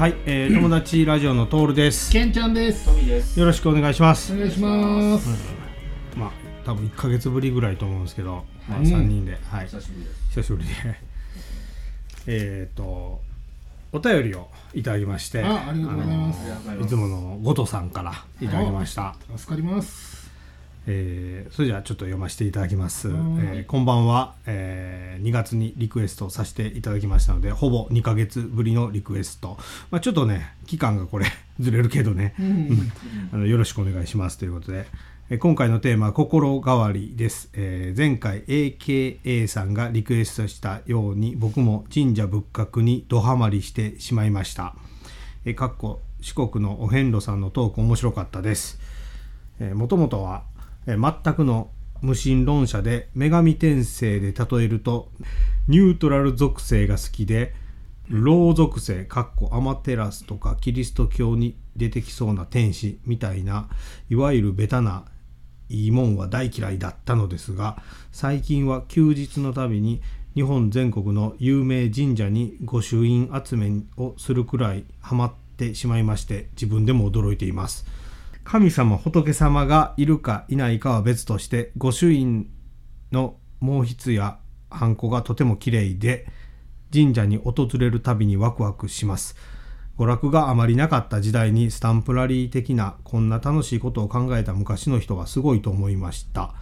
はい、えー、友達ラジオのトールです。けんちゃんです。よろしくお願いします。お願いします。まあ、多分1ヶ月ぶりぐらいと思うんですけど、まあ、うん3人で、はい、久しぶりです。久しぶりで。えっと、お便りをいただきまして、あありがとうございますいつものゴトさんからいただきました。助かります。えーそれじゃあちょっと読ませていただきます、えはい。ーこんばんは、えー2月にリクエストさせていただきましたのでほぼ2ヶ月ぶりのリクエスト、まあ、ちょっとね期間がこれ ずれるけどね、うん。あのよろしくお願いします。ということで、えー今回のテーマは心変わりです、えー前回 AKA さんがリクエストしたように僕も神社仏閣にドハマりしてしまいました。えーかっこ四国のお遍路さんのトーク面白かったです。もともとは、え全くの無神論者で女神転生で例えるとニュートラル属性が好きで老属性かっこアマテラスとかキリスト教に出てきそうな天使みたいないわゆるベタないいもんは大嫌いだったのですが最近は休日のたびに日本全国の有名神社に御朱印集めをするくらいハマってしまいまして自分でも驚いています。神様仏様がいるかいないかは別として御朱印の毛筆やハンコがとても綺麗で神社に訪れるたびにワクワクします。娯楽があまりなかった時代にスタンプラリー的なこんな楽しいことを考えた昔の人はすごいと思いました、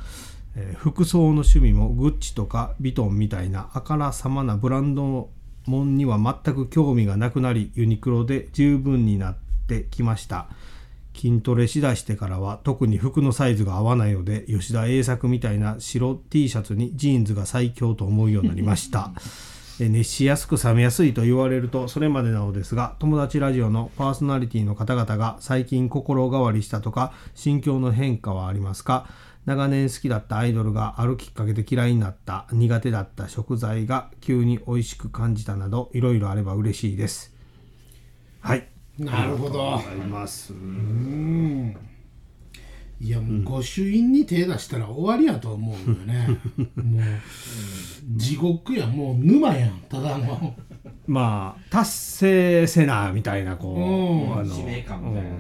えー服装の趣味もグッチとかヴィトンみたいなあからさまなブランドもんには全く興味がなくなりユニクロで十分になってきました。筋トレしだしてからは特に服のサイズが合わないので吉田栄作みたいな白 T シャツにジーンズが最強と思うようになりました。熱しやすく冷めやすいと言われるとそれまでなのですが友達ラジオのパーソナリティの方々が最近心変わりしたとか心境の変化はありますか？長年好きだったアイドルがあるきっかけで嫌いになった苦手だった食材が急に美味しく感じたなどいろいろあれば嬉しいです。はい。なるほどあ。りますうん。いやもう御朱印に手出したら終わりやと思うよね。もう地獄やもう沼やんただの。まあ達成せなみたいなこう、うんあの使命感みたいな。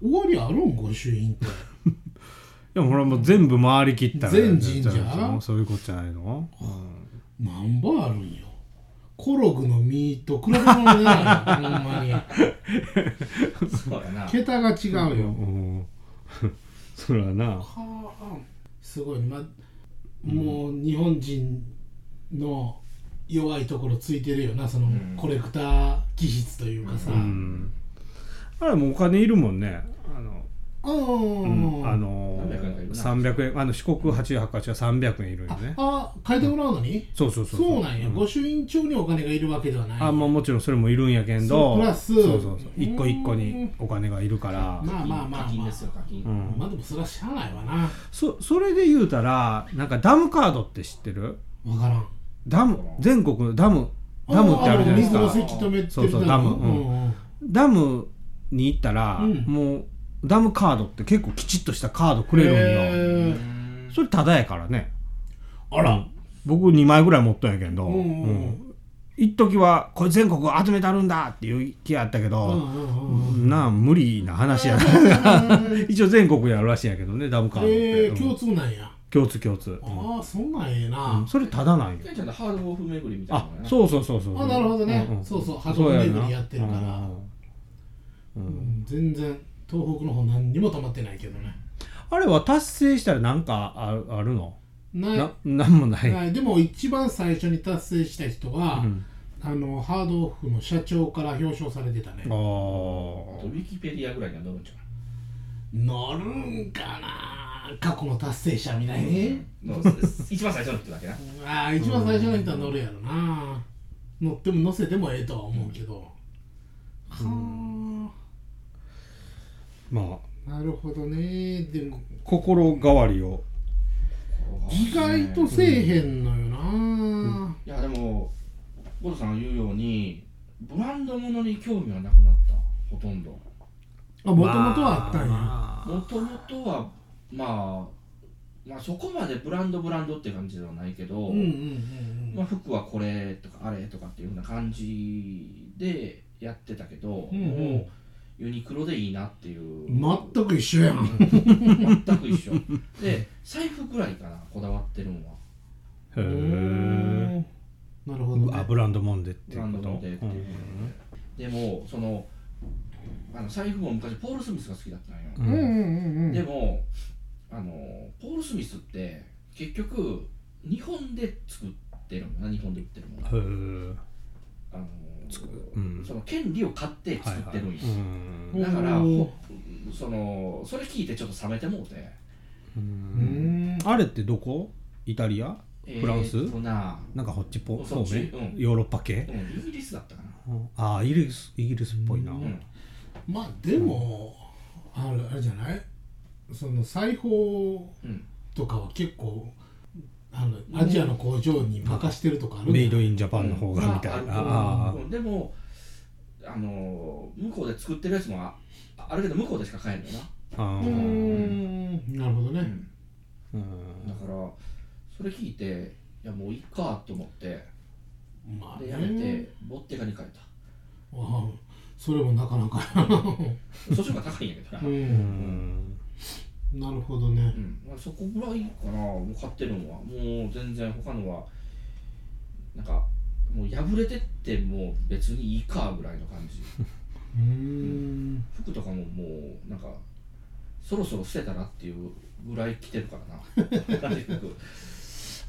終わりあるん御朱印って。でもほらもう全部回りきったら全神社？そうそういうことじゃないの、何本あるんよ。コログの実と比べ物にならんほんまに。そうやな。桁が違うよ。うん、そらな。はあすごい。ね、まもう日本人の弱いところついてるよなそのん。コレクター気質というかさ、うん。あれもうお金いるもんね。あの、あうん。ーあの300円かいるな300円。あの四国八十八箇所は300円いるよね。あ書いてもらうのに、そうそうそうそう。なんや、御朱印帳にお金がいるわけではない。あまあもちろんそれもいるんやけどうプラス。そうそうそう。うん一個一個にお金がいるから、まあまあまあまあ。課金ですよ、課金。うん。まあでもそれはしゃあないわな。そそれで言うたらなんかダムカードって知ってる？わからん。ダム全国のダムダムってあるじゃないですか。あー水のせき止めてるそうそうダム。うんうん。ダムに行ったら、うん。もうダムカードって結構きちっとしたカードくれるんよ、それタダやからね。あら、僕2枚ぐらい持っとんやけど、うんうんうん。一時はこれ全国集めたるんだっていう気やったけど、うんうんうんなあ無理な話やな。一応全国にあるらしいんやけどねダムカードって、えー、うん。共通なんや、共通共通、ああそんなんええな、うん。それタダなんよ。ちゃんハードオフ巡りみたいなあ。そうそうそうそう。あなるほどね、んん。そうそう。波動巡りやってるから、うんうん。全然東北の方何にも止まってないけどね。あれは達成したらなんかあるあるの？ない。ななんもない、はい。でも一番最初に達成した人は、うん。あのハードオフの社長から表彰されてたね。あー。ウィキペディアぐらいには載るんちゃ乗るんかな？過去の達成者みたいに、うの一番最初の人だけな。ああ一番最初の人は乗るやろな、乗っても乗せてもええとは思うけど、はまああなるほどね。でも。心変わりを。意外とせえへんのよな、いや、でも、ゴトさんが言うように、ブランド物に興味はなくなった、ほとんど。あもともとはあったんや、まあもともとは、まあ、まあそこまでブランドブランドって感じではないけど、うんうんうん。まあ、服はこれとかあれとかっていうふうな感じでやってたけど、うんうん。もうユニクロでいいなっていう。全く一緒やん。全く一緒。で財布ぐらいかなこだわってるのは。へえなるほど、ね、あブランドもんでってブランいうこと？ドもんでっていう。でもそのあの財布も昔ポール・スミスが好きだったんよ、うん。うんうんうんうん。でもあのポール・スミスって結局日本で作ってるのな日本で売ってるもの。へえあのうん。その権利を買って作ってるんよ、うん。だからそのそれ聞いてちょっと冷めてもうて、ううん。んあれってどこ？イタリア？フランス？えーな。なんかこっち方面？うん。ヨーロッパ系？うんイギリスだったかな。ああイギリスイギリスっぽいな。うん。まあでも、あれあれじゃない？その裁縫うん。とかは結構あのアジアの工場に任してるとかあるんメイドインジャパンの方がみたいな。まああ。でもあの向こうで作ってるやつもああるけど向こうでしか買えんのよな、ああ。うーん。なるほどね、うん。うん。だからそれ聞いていやもういいかと思って。まあでやめてボッテガに変えた。ああ。それもなかなか。そっちの方が高いんやけどな、ううんんなるほどね。うん。まあ、そこぐらいかな。もう買ってるのはもう全然他のはなんかもう破れてってもう別にいいかぐらいの感じ。うーん。服とかももうなんかそろそろ捨てたらっていうぐらい着てるからな。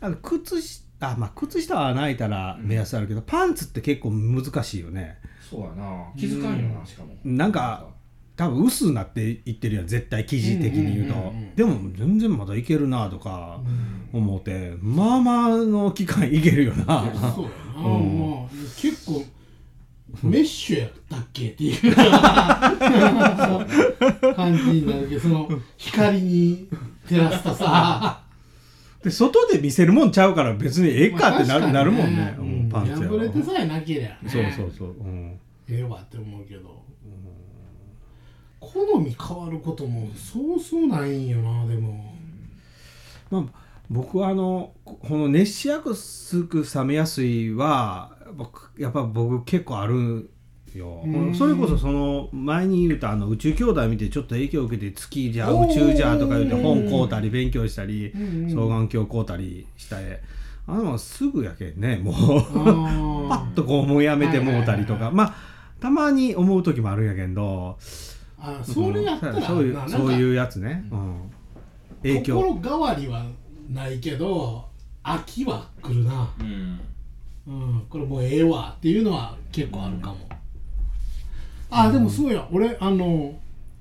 あの靴下あまあ靴下は泣いたら目安あるけど、パンツって結構難しいよね。そうやな。気づかんよなしかも。なんか多分薄になっていってるやん絶対生地的に言うと、うんうんうんうん。でも全然まだいけるなとか思ってまあまあの期間いけるよな。そうやな、うん。まあ結構メッシュやったっけっていう。感じになるけどその光に照らすとさ。で外で見せるもんちゃうから別にええかってなる,、まあなるもんね、うんパンツや破れてさえなけりゃね。そうそうそう、うん、ええわって思うけど、好み変わることもそうそうないんよなでも。まあ僕はあのここの熱しやすく冷めやすいは僕やっぱ僕結構あるよ。うん。それこそその前に言うたあの宇宙兄弟見てちょっと影響を受けて月じゃ宇宙じゃとか言うて本買うたり勉強したり双眼鏡買うたりしたり。あのすぐやけんねもう。パあッとこうもうやめてもうたりとはいはいはいかまあたまに思う時もあるんやけどあそれやったらそういうなそういううやつね、うん、影響。心変わりはないけど飽きは来るな。うん。うん、これもうええわっていうのは結構あるかも、あでもそうや。俺あの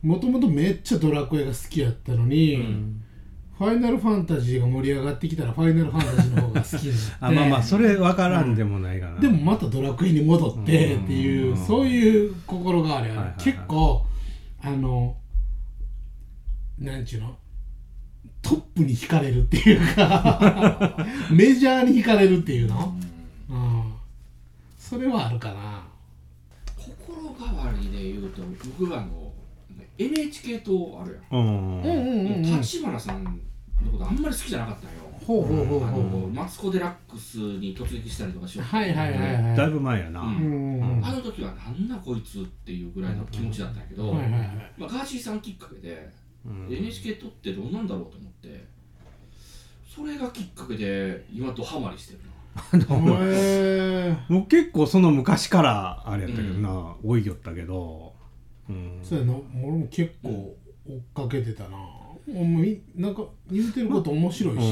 もともとめっちゃドラクエが好きやったのに、ファイナルファンタジーが盛り上がってきたらファイナルファンタジーの方が好きになって。あまあまあそれ分からんでもないかな、でもまたドラクエに戻ってっていう、うん。そういう心変わりは、はいはいはい。結構あのなんちゅうの？トップに惹かれるっていうか メジャーに惹かれるっていうの、うん、それはあるかな。心変わりで言うと僕はあの NHK 党あるやんうんうんうん。立花さんのことあんまり好きじゃなかったんよほうほうほうあほう。のマツコ・デラックスに突撃したりとかしよう。はいはいはいはい。だいぶ前やな、うん。うんうんあの時はなんだこいつっていうぐらいの気持ちだったんやけど、はいはいはい。まあ、ガーシーさんきっかけで、うん。NHK 撮ってどうなんだろうと思ってそれがきっかけで今ドハマりしてるな。へえもう結構その昔からあれやったけどな、追いよったけど、うん、そうやな。俺も結構追っかけてたなもういなんか言うてること面白いし、う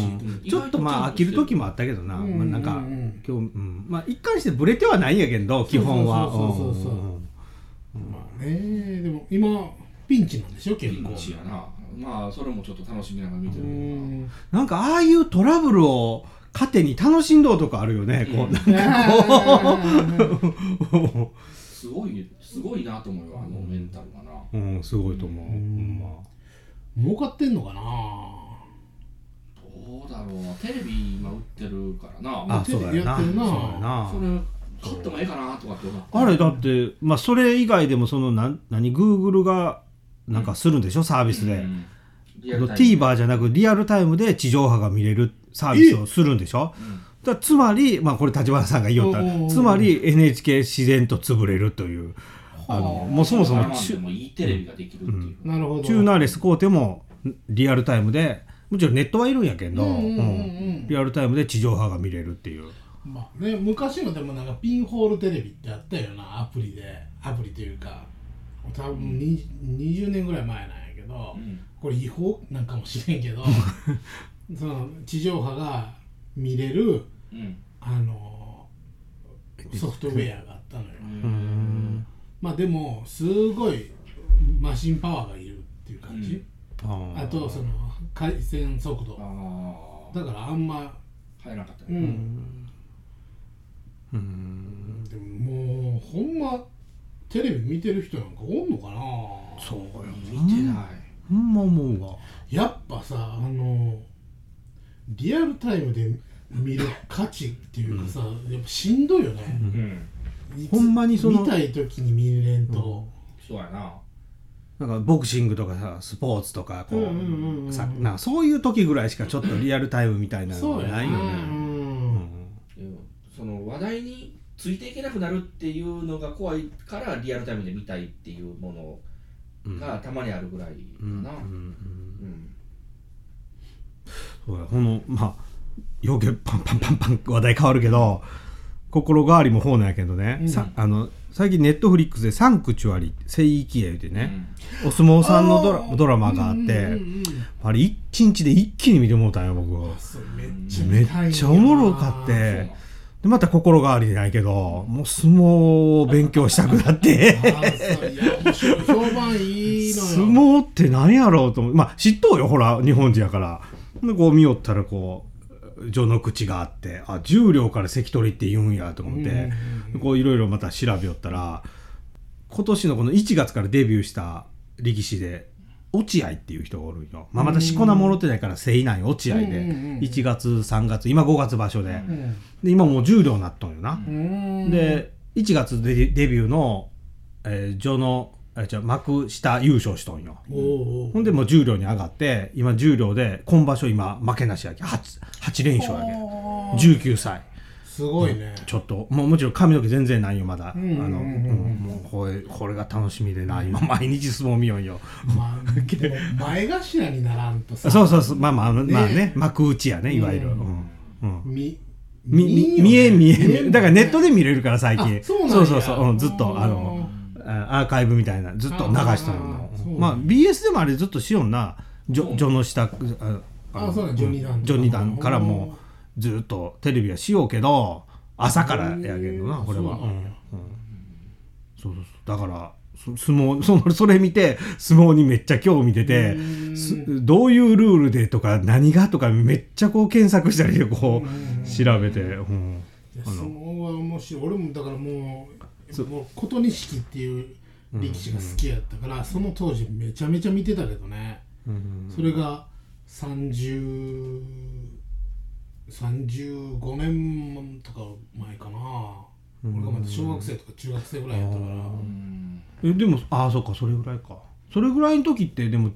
ん。ちょっとまあ飽きる時もあったけどな、うん。まあ、なんかうんうん今日、うん、まあ一貫してブレてはないんやけど基本はそうそう。そうそうそう。んまあねでも今ピンチなんでしょ結ピ構ンチやな。まあそれもちょっと楽しみながら見てうるん。なんかああいうトラブルを糧に楽しんどうとかあるよね、こう。すごいすごいなと思うよあのメンタルがな。うん、すごいと思う、うんま儲かってんのかな？どうだろうな。テレビ今売ってるからな。あそうだよな。やってるな。そうやな。それ買ってもええかなとかって思って。あれだってまあそれ以外でもそのなん何グーグルがなんかするんでしょ？サービスで、うん。リアルタイム TVer じゃなくリアルタイムで地上波が見れるサービスをするんでしょ、だつまり、まあ、これ立花さんが言いよった。つまり NHK 自然と潰れるというあのもうそもそもまあまあでもいいテレビができるっていう、なるほど。チューナーレス買うてもリアルタイムでもちろんネットはいるんやけど、うんうんうんうん。うんリアルタイムで地上波が見れるっていう。まあね昔のでもなんかピンホールテレビってあったよなアプリで。アプリというか多分に20年ぐらい前なんやけど、うん。これ違法なんかもしれんけど その地上波が見れるうん。あのソフトウェアがあったのよ、うんまあでもすごいマシンパワーがいるっていう感じ、ああとその回線速度。だからあんま入らなかったね、うん、うん。でももうほんまテレビ見てる人なんかおんのかな。そうよ。見てない、ほんま思うわ。やっぱさあのリアルタイムで見る価値っていうかさ、やっぱしんどいよね、うんほんまにその見たい時に見れんと、そうやな。なんかボクシングとかさスポーツとかこう,、うんうんうんうんさなんかそういう時ぐらいしかちょっとリアルタイムみたいなのそうやがないよね。うんうん。でもその話題についていけなくなるっていうのが怖いからリアルタイムで見たいっていうものがたまにあるぐらいかな、うんうんうん。うん。そうやこのまあ余計パンパンパンパン話題変わるけど心変わりも方なんやけどね、うん。さあの最近ネットフリックスで「サンクチュアリ」聖域へ言うてね、お相撲さんのドラドラマがあって、うんうんうんうん。あれ一日で一気に見てもうたんよ僕。めっちゃめっちゃおもろかって。でまた心変わりじゃないけどもう相撲を勉強したくなって。相撲って何やろうと思う。まあ知っとうよほら日本人やから。でこう見よったらこう序の口があってあ重量から関取って言うんやと思って、うんうんこういろいろまた調べよったら今年のこの1月からデビューした力士で落合っていう人がおるんよ、まあ、またしこ名もろってないから正ない落合でうんうんうん1月3月今5月場所で。うんで今もう重量になっとんよな、うん。で1月でデビューの、えー序のえ違う幕下優勝しとんよ。ほんでもう重量に上がって今重量で今場所今負けなしやけ 8, 8連勝やけあー。19歳。すごいね、ちょっともうもちろん髪の毛全然ないよまだ、あの、うん。もうこれこれが楽しみでな。今毎日相撲見よんよ。まあ、前頭にならんとさ。そうそうそう。まあまあまあね。ね幕内やねいわゆる、ううん。んうん。みみ見えん見えだからネットで見れるから最近。あそうなんや。そうそうそう、うん、ずっとあのあアーカイブみたいなずっと流したの。まあ BS でもあれずっとしよう。ョジョの下ああそうジョニーダンジョニーダンからもずっとテレビはしようけど朝からやけどなうんこれはそうそうだからそ相撲 そのそれ見て相撲にめっちゃ興味出てどういうルールでとか何がとかめっちゃこう検索したりこう調べて、うん。相撲は面白い。俺もだからもうもう琴錦っていう力士が好きやったから、その当時めちゃめちゃ見てたけどね、うん。それが30 35年とか前かな、俺がまだ小学生とか中学生ぐらいやったから、うんえでもああそっかそれぐらいか。それぐらいの時ってでも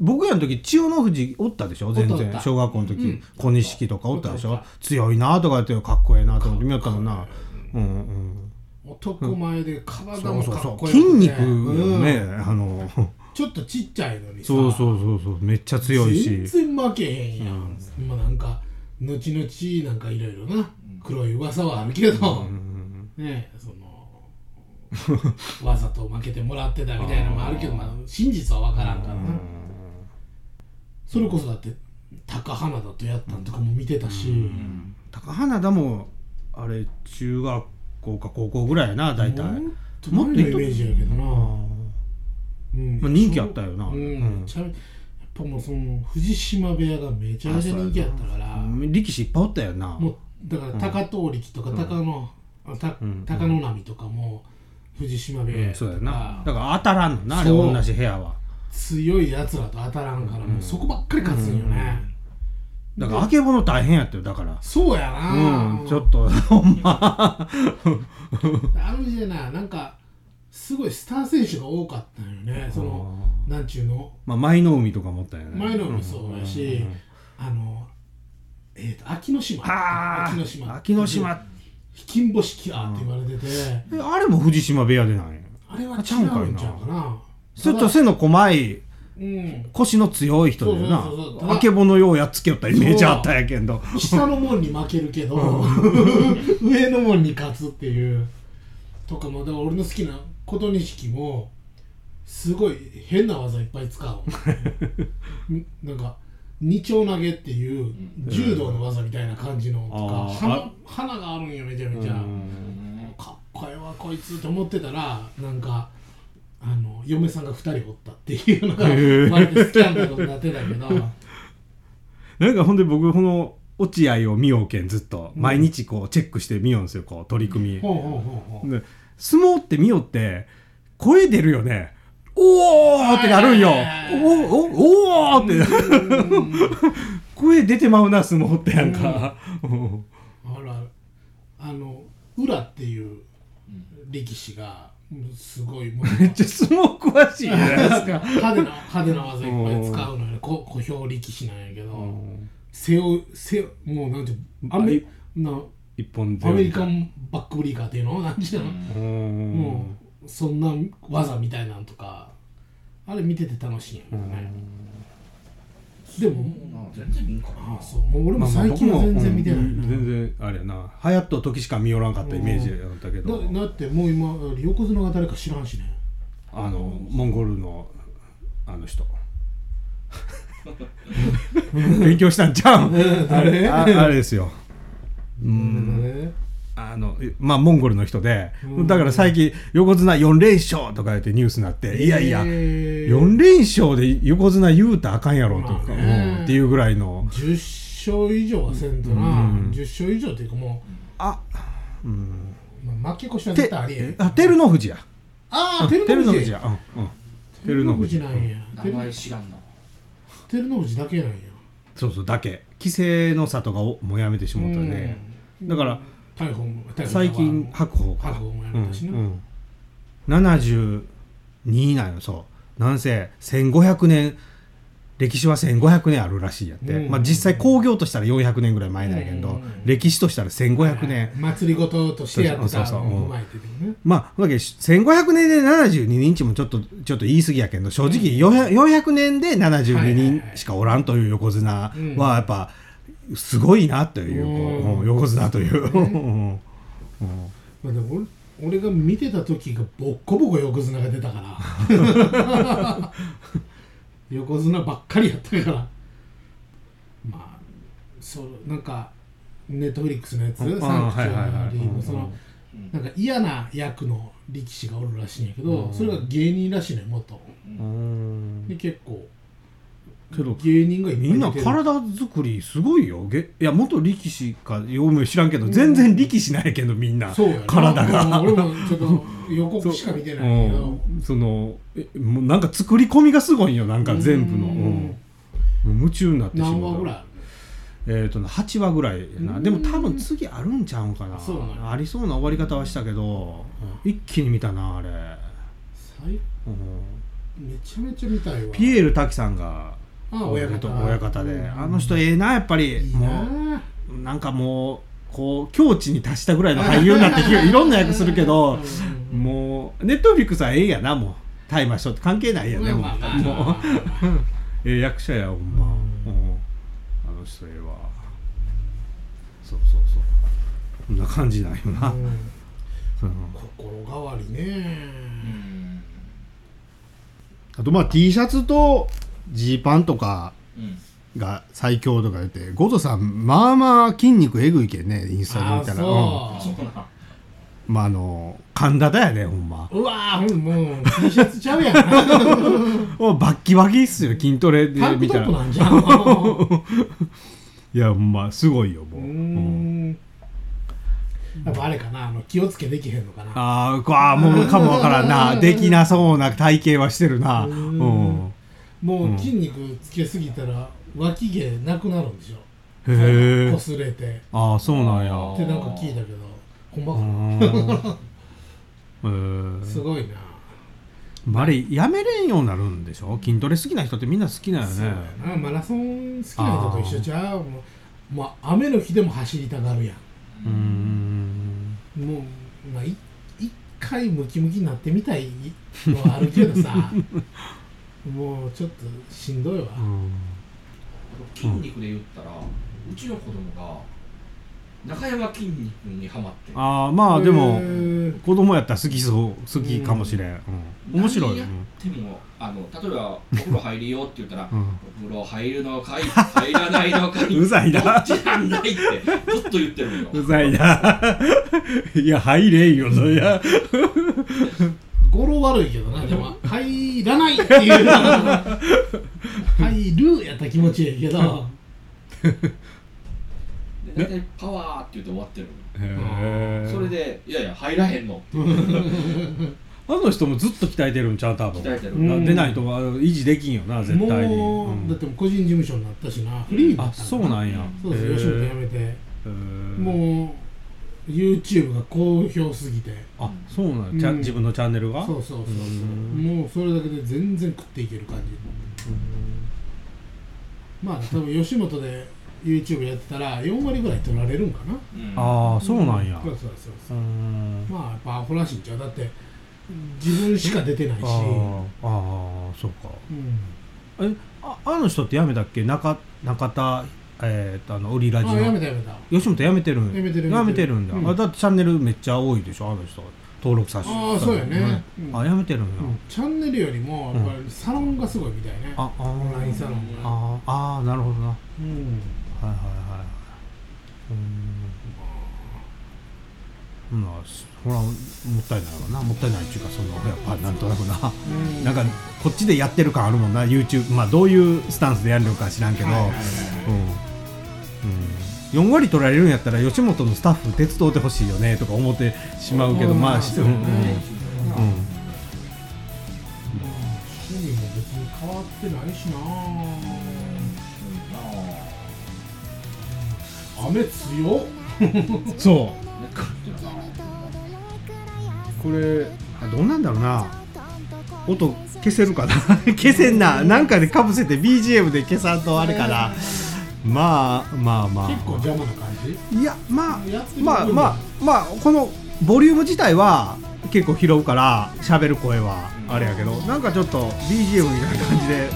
僕らの時千代の富士おったでしょ？全然。小学校の時、うん。小錦とかおったでしょ？強いなとかってかっこええなと思って見よったもんな。うんうん男前で体もかっこよくて。筋肉うん。ね、あの。ちょっとちっちゃいのにさ。そうそうそうそう。めっちゃ強いし。全然負けへんやん、まあなんか後々なんかいろいろな黒い噂はあるけど、うんねその わざと負けてもらってたみたいなのもあるけどまあ、真実は分からんからな、それこそだって高花田とやったんとかも見てたし、高花田もあれ中学校か高校ぐらいやな大体。もっとイメージやけどな、うん。まあ人気あったよな。うん。うん。やっぱもうその藤島部屋がめちゃめちゃ人気やったから。力士いっぱいおったよな。もうだから高遠力とか高野、あたん。高野波とかも藤島部屋うん。そうやな。だから当たらんのなあれ同じ部屋は。強いやつらと当たらんからもうそこばっかり勝つんよね、だからあけぼの大変やったよだから。そうやな、うんちょっとほんま。あの時代ななんかすごいスター選手が多かったんよね。そのなんちゅうの。まあ舞の海とかもおったよね。前のもそうやし、あのえー、と秋の島。あ秋の島あ秋の島。ひきんぼしきやって言われてて、えあれも藤島部屋でなんやあれはんかいな。うんちゃうかな。ちょっと背の細いうん腰の強い人でな。そうそうそう。ただあけぼのようやっつけよったイメージあったんやけど。下の門に負けるけど上の門に勝つっていうとかもだから俺の好きな琴錦もすごい変な技いっぱい使う。んなんか二丁投げっていう柔道の技みたいな感じのとか花花があるんよめちゃめちゃ。うん。かっこええわこいつと思ってたらなんかあの嫁さんが2人おったっていうのがへー。まるでスキャンダルになってたけど。なんかほんで僕この落合を見ようけんずっと。毎日こうチェックしてみようんですよこう取り組み、ほうほうほうほう。で相撲って見よって声出るよね。おーってなるんよ。はいおおおーって。声出てまうな相撲ってなんか、うん。あらあの裏っていう力士がうんすごいもうめっちゃ相撲詳しいじゃないですか。派手な派手な技いっぱい使うのよね。こ小兵力士なんやけど、背負う背もうなんてアメな一本アメリカンバックブリーカーっていうの？なんていうの、うん。もうそんな技みたいなんとか。あれ見てて楽しいんやけどね、でも全然見ん。かなあそう。もう俺も最近は全然見てない。な、まあまあ僕もうん全然あれやな。流行っと時しか見よらんかったイメージだったけど、だだってもう今横綱が誰か知らんしね。あのモンゴルのあの人。勉強したんちゃうん。あれああれですよ。うん。ねあのまあモンゴルの人でうん。だから最近横綱4連勝とか言ってニュースになっていやいやえー4連勝で横綱言うたらあかんやろとか、まあっていうぐらいの。10勝以上はせんとな、うん。10勝以上っていうかもあうん。う、まあ、負け越しはて絶対ありえん。あ照ノ富士や。ああ照照ノノ富士や。うんうん。照ノ富士。なんや。名前知らんな照ノ富士だけなんや。そうそうだけ。規制の里がおもうやめてしもうたね、うん。だから逮捕も逮捕最近白鵬か。白鵬もやめたしな、うんうん、72なんよそう。なんせ1500年歴史は1500年あるらしいやって、うん。まあ、実際工業としたら400年ぐらい前なんやけど、うん。歴史としたら1500年、祭りごととしてやってたそうそうそう。のを踏まえててね。まあだけど1500年で72人もちょっとちょっと言い過ぎやけど正直 400, 400年で72人しかおらんという横綱うん。はやっぱすごいなという、う横綱という。まあ、でも俺俺が見てた時がボッコボコ横綱が出たから。横綱ばっかりやったから。まあそうなんかネットフリックスのやつ？サンクチュあはリーのそのなんか嫌な役の力士がおるらしいんやけどそれが芸人らしいね元うん。で結構けど芸人がみんな体作りすごいよ。げいや元力士かよう知らんけど全然力士ないけどみんな。体が。うん俺もちょっと 予告しか見てないけど。う。ん。そのえもうなんか作り込みがすごいんよなんか全部の、夢中になってしまう。何話ぐらいあるえっ、とね8話ぐらいやな。うん。でも多分次あるんちゃうんかな。ありそうな終わり方はしたけど、うん。一気に見たなあれ、最うん。めちゃめちゃ見たいわ。ピエール滝さんが親方。親方で、うんあの人ええなやっぱり。いいもなうなんかもうこう境地に達したぐらいの俳優になってきていろんな役するけどうん。もうネットフリックスはええんやなもう。大麻しとって。関係ないやねもう。ええ役者やほんま、うん。うん。あの人ええわ。そうそうそう。こんな感じなんよな、心変わりね。うん。あとまあ T シャツとジーパンとかうん。が最強とか言ってゴトさんまあまあ筋肉えぐいけんねインスタであ見たら。う。ん。まああの神田だよねほんま。ううわーほんもう T シャツちゃうやん。おバッキバキっすよ筋トレで見たら。いやほんますごいよもう、ーうやっぱあれかなあの気をつけできへんのかな。ああーもうかもわからんな。できなそうな体型はしてるな。ううん。んもう筋肉つけすぎたら脇毛なくなるんでしょ。へえ擦れて。ああそうなんや。ってなんか聞いたけどほんまうかな すごいな。あれやめれんようになるんでしょ？筋トレ好きな人ってみんな好きなよね。そうやな。マラソン好きな人と一緒じゃう。もうまあ雨の日でも走りたがるやうーんん。もうまあい一回ムキムキになってみたいのはあるけどさ もうちょっとしんどいわ、筋肉で言ったらうちの子供が中山筋肉にはまってああまあでも子供やったら好きそう好きかもしれん、うん、面白い、何やってもあの例えばお風呂入るよって言ったらうん。お風呂入るのかい？入らないのかい？うざいな。どっちなんだいってずっと言ってるのよ。うざいな。いや入れんよそりゃ語呂悪いけどなでも。入らないっていう。入るやったら気持ちいいけど。で大体パワーって言って終わってるの。それでいやいや入らへんのって。あの人もずっと鍛えてるんちゃう多分。鍛えてる。なでないと維持できんよな絶対に、もう、うん。だってもう個人事務所になったしな。フリーになあったそうなんや。そうです吉本辞めて。もう YouTube が好評すぎて。あそうなんうん。自分のチャンネルが？そうそうそうそう。うん。もうそれだけで全然食っていける感じ。まあ多分吉本で YouTube やってたら4割ぐらい取られるんかな。うん。ああそうなんや。そうそうそうそう。う、ん。まあやっぱアホらしいんちゃう。だって自分しか出てないし。あーあーそうか。うん。えああの人って辞めたっけ？中中田えー、とあの売りラジあやめのたやめた。吉本辞めてるん辞めてる辞めてるんだ、うん。あだってチャンネルめっちゃ多いでしょあの人。登録者数。ああそうやね。うん。あ辞めてるんや、うん。チャンネルよりもやっぱりサロンがすごいみたいね、ああオンラインサロンがああなるほどな。はいうんはいはい。うん。まあそほらもったいないわな。もったいないっていうかそのやっぱなんとなくな。うん。なんかこっちでやってる感あるもんな。YouTube まあどういうスタンスでやるのか知らんけど、はいはいはい。うんうん、4割取られるんやったら吉本のスタッフ手伝ってほしいよねとか思ってしまうけどうん。まあそうんうん。うん。趣味も別に変わってないしな。雨強っ。そう。これあどうなんだろうな。音消せるかな。消せんな。なんかでかぶせて BGM で消さんとあれかなまあまあまあ。結構邪魔な感じ？いやまあまあまあまあこのボリューム自体は結構拾うから喋る声はあれやけどなんかちょっと BGM みたいな感じで